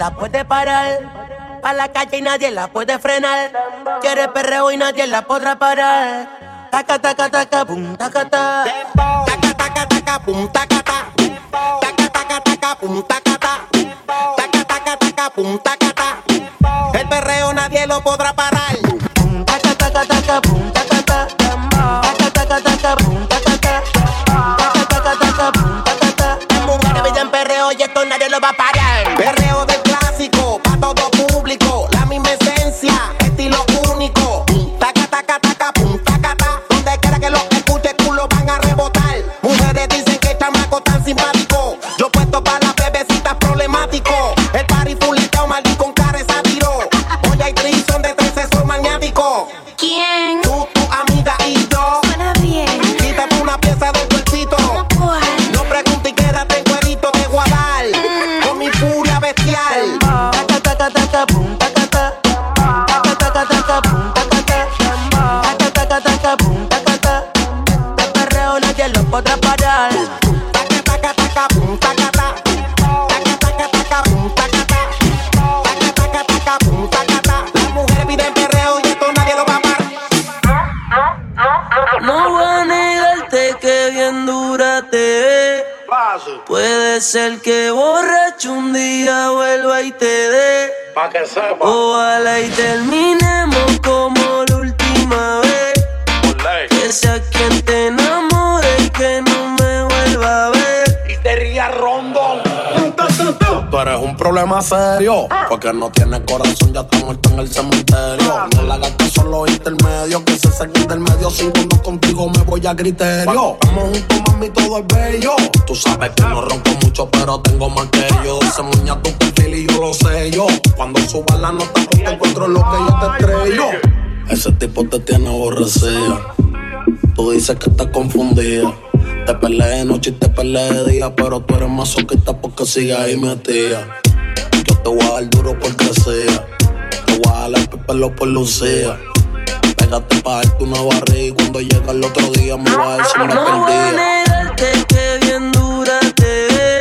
la puede parar. Pa' la calle y nadie la puede frenar. Quiere perreo y nadie la podrá parar. Taca, taca, taca, pum, taca, taca. Taca, taca, taca, pum, taca, taca. Taca, taca, taca, pum, taca, taca. Taca, taca, taca, pum, taca, taca. El perreo nadie lo podrá parar. Dé. Problema serio, porque no tienes corazón, ya está muerto en el cementerio. No la gastes solo intermedio, que se saquen del medio. Sin cuando contigo me voy a criterio. Estamos juntos, mami, todo es bello. Tú sabes que no ronco mucho, pero tengo más que yo. Se muña tu perfil y yo lo sé yo. Cuando suba la nota, pues te encuentro lo que yo te estrello. Ese tipo te tiene aborrecida. Tú dices que estás confundida. Te peleé de noche y te peleé de día, pero tú eres masoquista porque sigues ahí metida. Yo te voy a dar duro porque sea. Te voy a dar el pelo por lucía. Pégate pa' darte una barriga y cuando llega el otro día me voy a decir una No voy a perdida. negarte que bien dura te ve.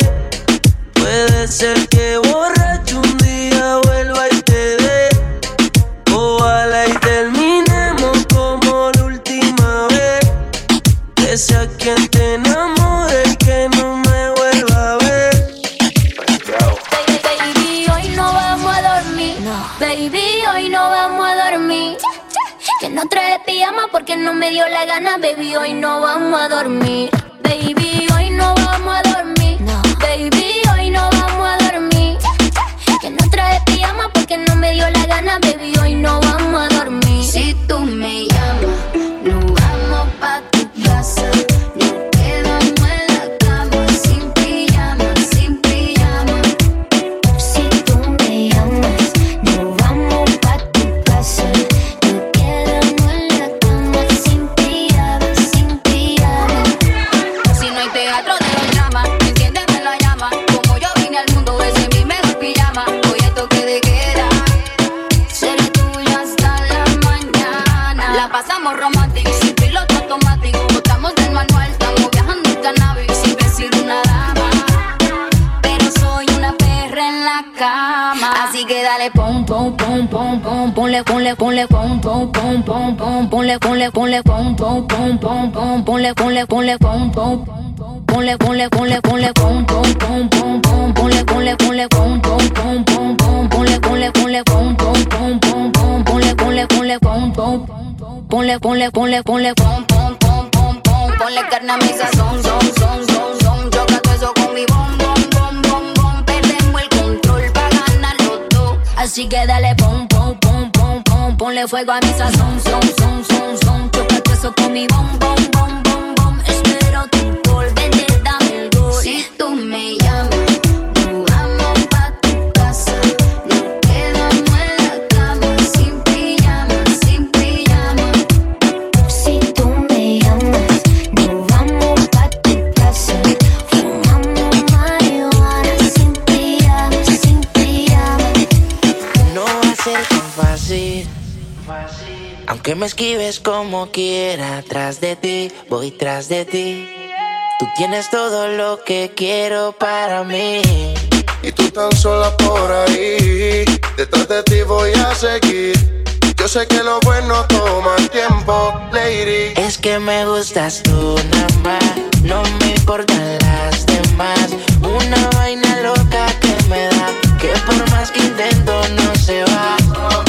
Puede ser que borracho un día vuelva y te dé. Ojalá y terminemos como la última vez. Que sea no me dio la gana. Baby, hoy no vamos a dormir. Ponle ponle ponle pom pom pom pom pom, ponle carne a mi sazón son son son son, choca todo eso con mi bom bom bom bom bom, perdemos el control para ganar los dos. Así que dale pom pom pom pom pom, ponle fuego a mi sazón son son son son, choca todo eso con mi bom bom bom Aunque me esquives como quiera, tras de ti, voy tras de ti. Tú tienes todo lo que quiero para mí. Y tú tan sola por ahí, detrás de ti voy a seguir. Yo sé que lo bueno toma tiempo, lady. Es que me gustas tú nada más, no me importan las demás. Una vaina loca que me da, que por más que intento no se va.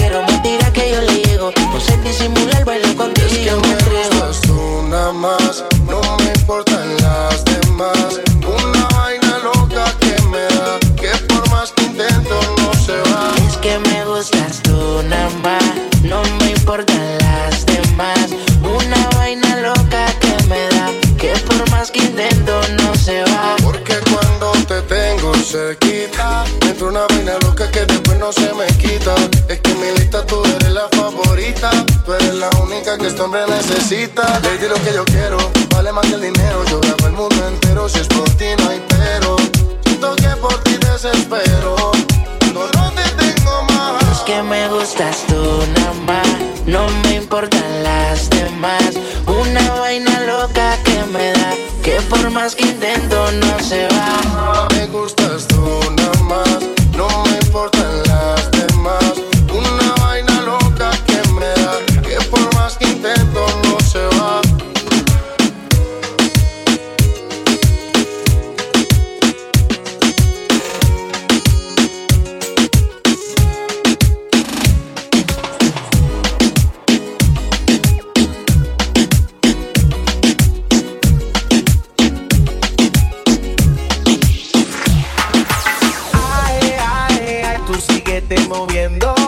tengo cerquita, me entra una vaina loca que después no se me quita. Es que en mi lista tú eres la favorita, tú eres la única que este hombre necesita. Lady, lo que yo quiero, vale más que el dinero. Yo grabo el mundo entero, si es por ti no hay pero. Siento que por ti desespero, no, no te tengo más. Es que me gustas tú nada más, no me importan las demás. Una vaina loca que me da, que por más que moviendo.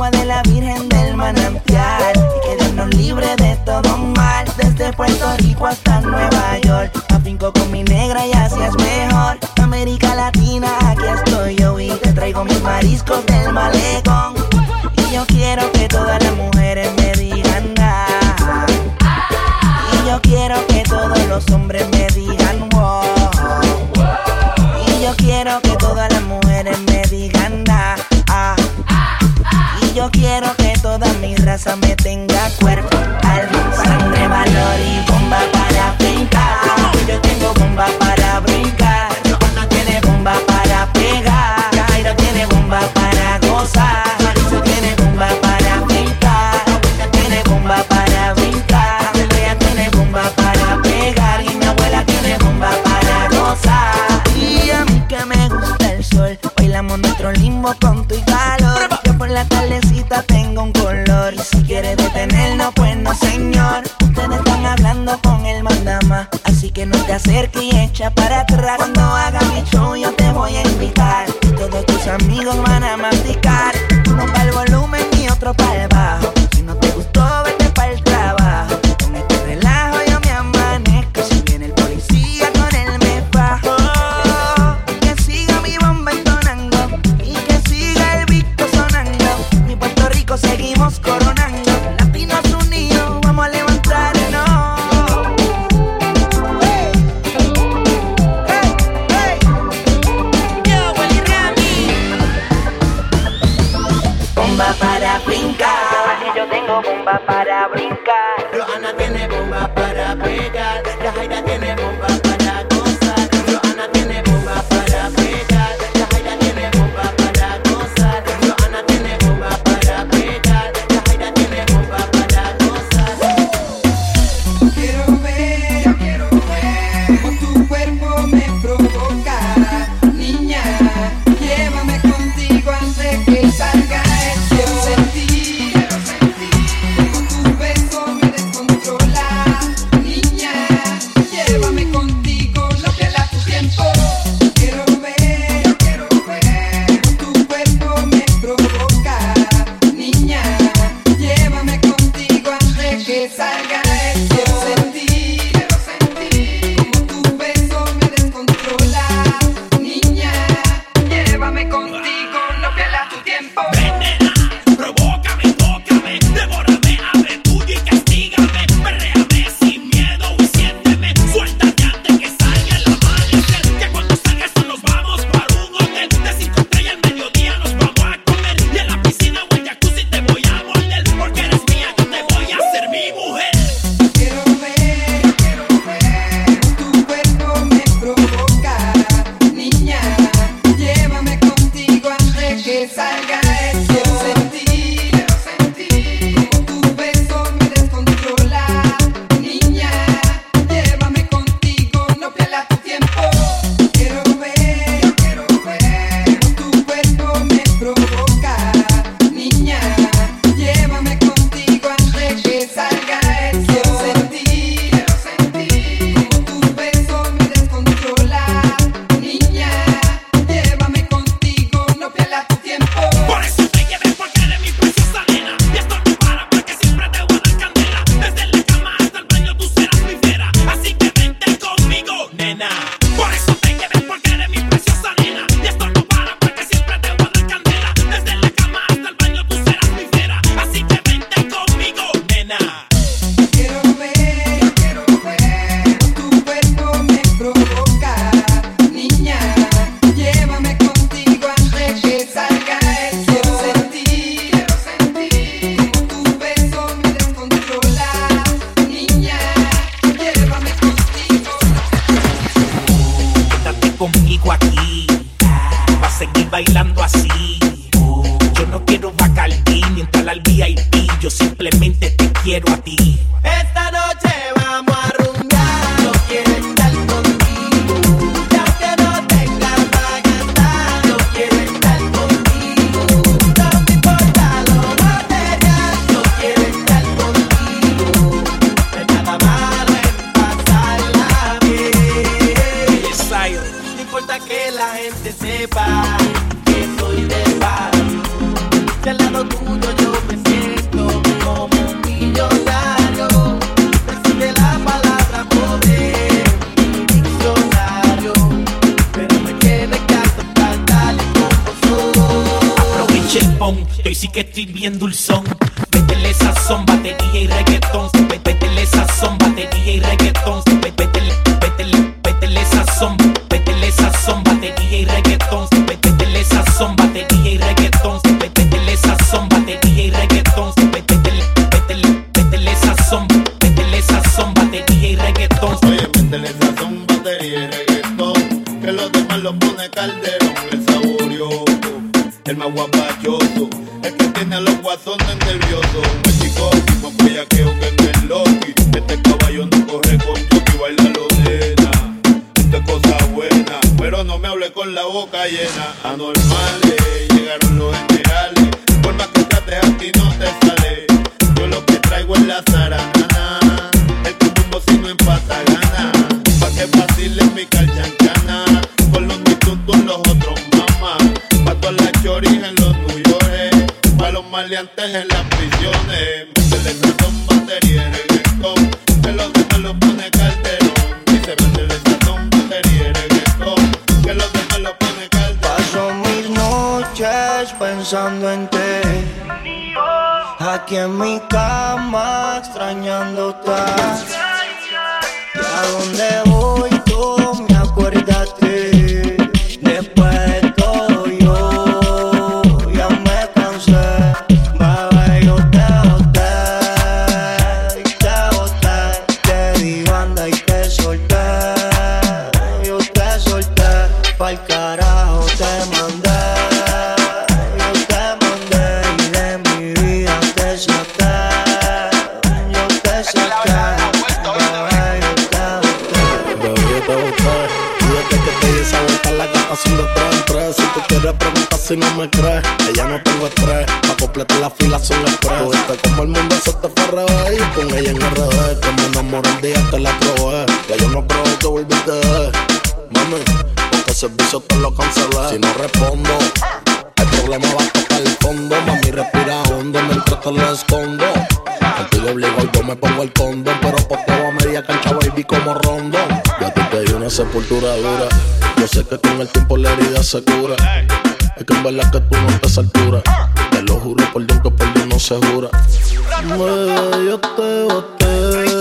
Agua de la Virgen del manantial. Y que Dios nos libre de todo mal. Desde Puerto Rico hasta Nueva York. Afinco con mi negra y así es mejor. América Latina, aquí estoy yo y te traigo mis mariscos del malecón. y echa para atrás. Cuando haga mi show yo te voy a invitar. Todos tus amigos van a masticar. aquí en mi cama extrañándote. ¿Y a dónde voy? baby como rondón. Ya te di una sepultura dura. Yo sé que con el tiempo la herida se cura. Es que en verdad que tú no estás a altura. Te lo juro por Dios que por Dios no se jura. Bebé, yo te boté.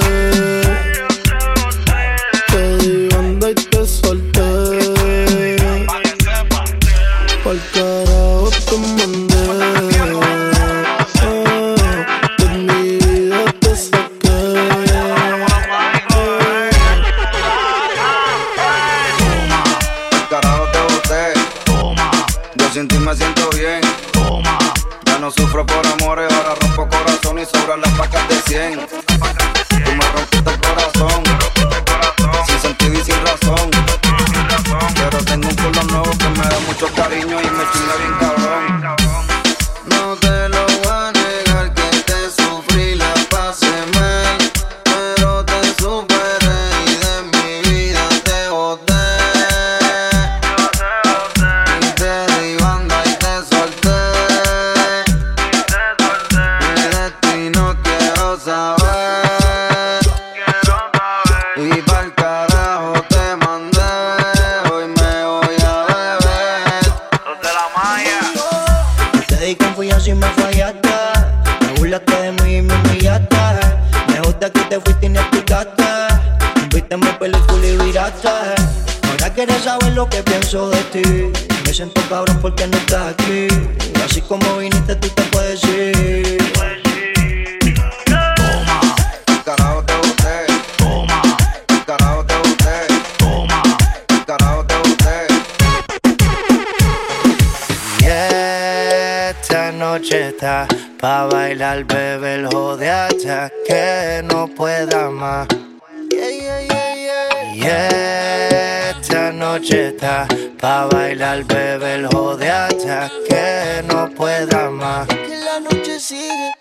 Pa' bailar, bebe el jode hacha. Que no pueda más. Que la noche sigue.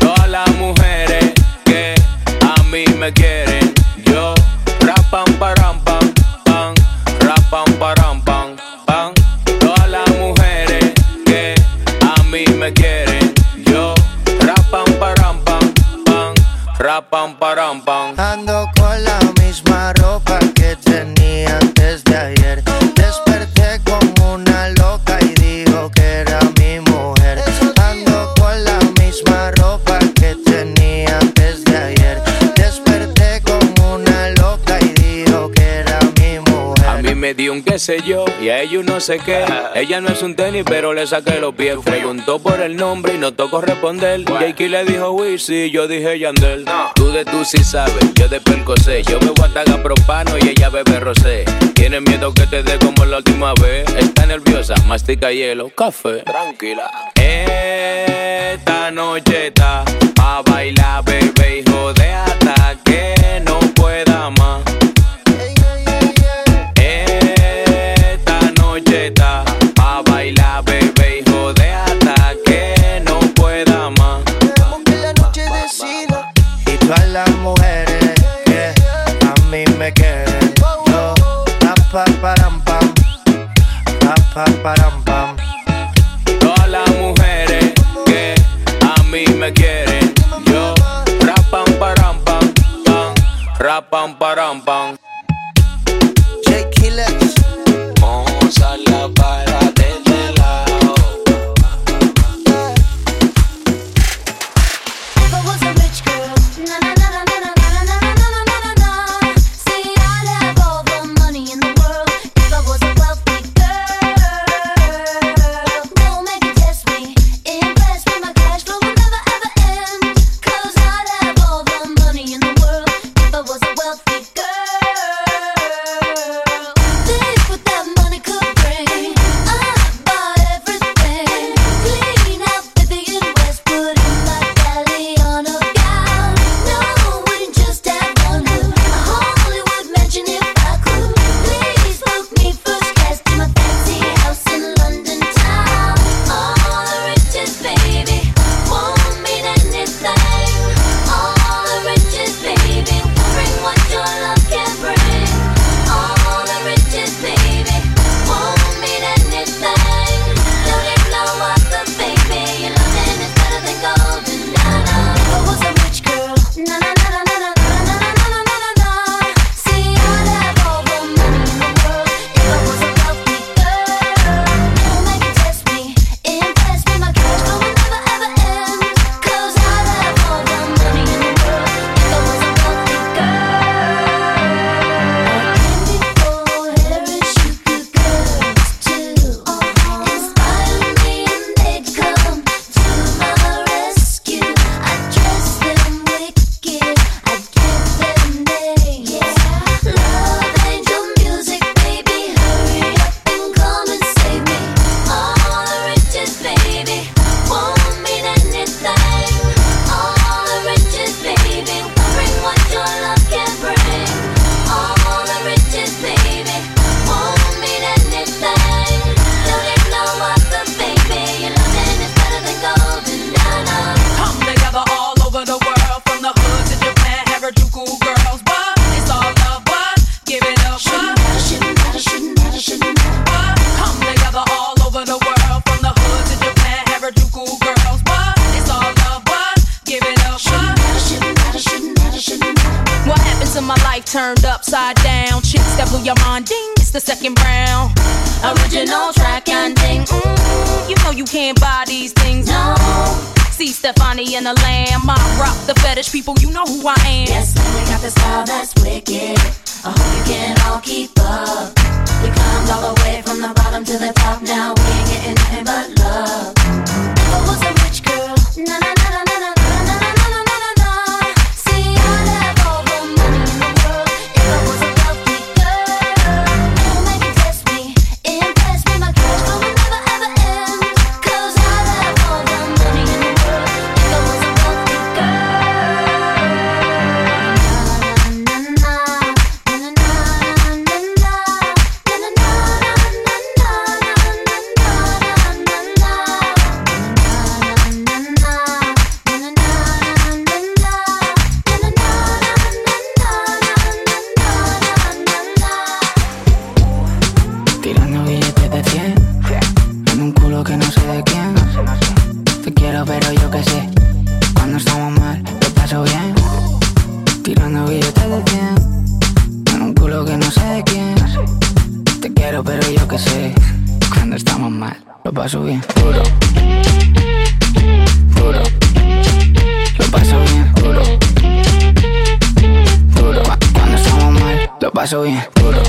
Todas las mujeres que a mí me quieren. Yo, rapam, param, pam, pam. Rapam, param, pam, pam. Todas las mujeres que a mí me quieren. Yo, rapam, param, pam, pam. Rapam, param, pam. y a ellos no sé qué. Ella no es un tenis, pero le saqué los pies. Preguntó por el nombre y no tocó responder. Jakey le dijo Wisi, yo dije Yandel. Tú de tú sí sabes, yo de sé. Yo bebo hasta propano y ella bebe rosé. Tiene miedo que te dé como la última vez. Está nerviosa, mastica hielo, café. Tranquila. Esta noche está a bailar, bebé, hijo de lo paso bien. Duro. Duro. Lo paso bien. Duro. Duro. Cuando estamos mal, lo paso bien. Duro.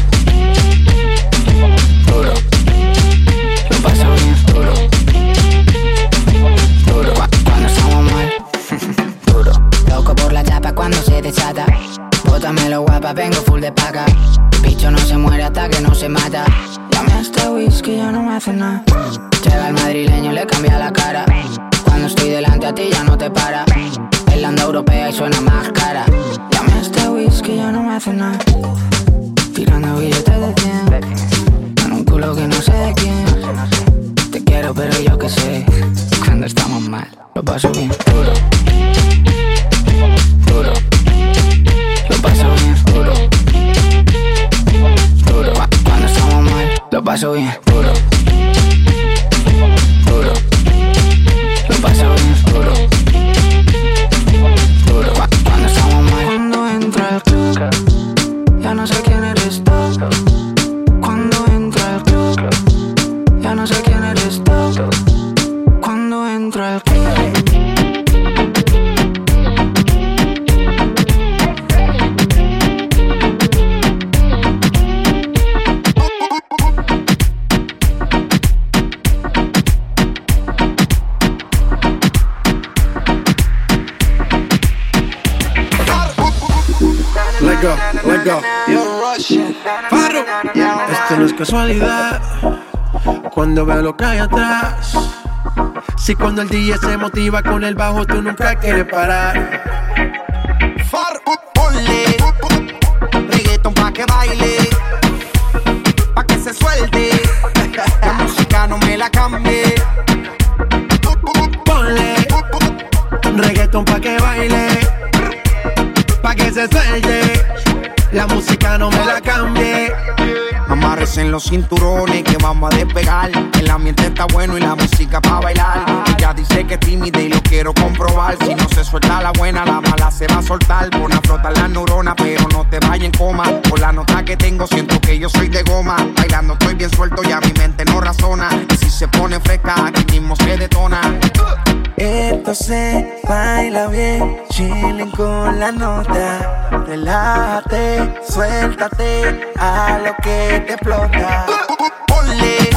Yeah. Casualidad. Cuando veo lo que hay atrás. Si cuando el DJ se motiva con el bajo, tú nunca quieres parar. Far, ponle reggaeton pa' que baile, pa' que se suelte. La música no me la cambie. Ponle reggaeton pa' que baile, pa' que se suelte. La música no me la cambie. Amarres en los cinturones que vamos a despegar. El ambiente está bueno y la música pa' bailar. Ella dice que es tímida y lo quiero comprobar. Si no se suelta la buena, la mala se va a soltar. Pon a flotar las neuronas, pero no te vayas en coma. Por la nota que tengo, siento que yo soy de goma. Bailando estoy bien suelto, ya mi mente no razona. Y si se pone fresca, aquí mismo se detona. Esto se baila bien, chilling con la nota. Relájate, suéltate a lo que te explota. Ponle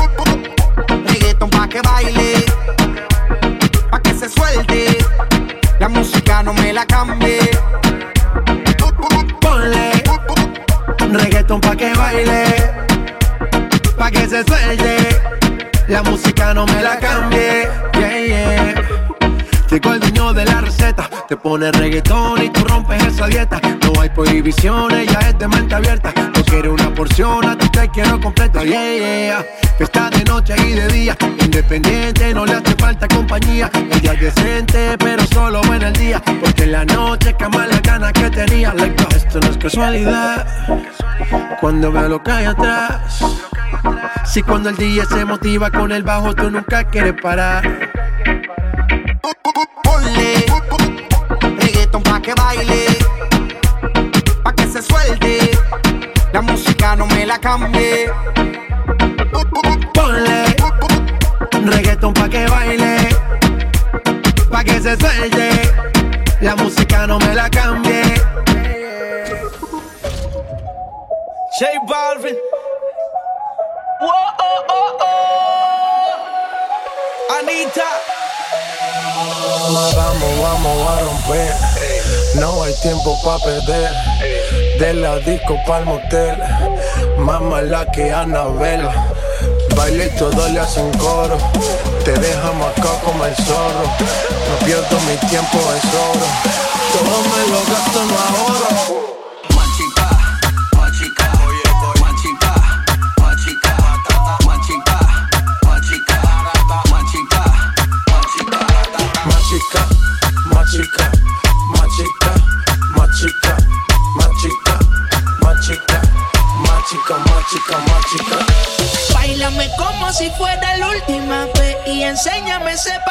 reggaeton pa' que baile, pa' que se suelte. La música no me la cambie. Ponle reggaeton pa' que baile, pa' que se suelte. La música no me la cambie. Yeah, yeah. Llegó el dueño de la te pone reggaetón y tú rompes esa dieta. No hay prohibiciones, ya es de mente abierta. No quiero una porción, a ti te quiero completa. Yeah, yeah. Está de noche y de día, independiente, no le hace falta compañía. El día es decente, pero solo en el día. Porque en la noche cama las ganas que tenía. Esto no es casualidad. Cuando veo lo que hay atrás. Si cuando el día se motiva con el bajo, tú nunca quieres parar. Reggaeton que baile, pa' que se suelte. La música no me la cambie. Ponle reggaeton pa' que baile, pa' que se suelte. La música no me la cambie. J Balvin. Whoa, oh, oh, oh. Anita. Vamos, vamos a romper. No hay tiempo pa' perder. De la disco pa'l motel. Más mala que Anabel. Baile todo le hacen coro. Te deja marcado como el zorro. No pierdo mi tiempo, es oro. Todo me lo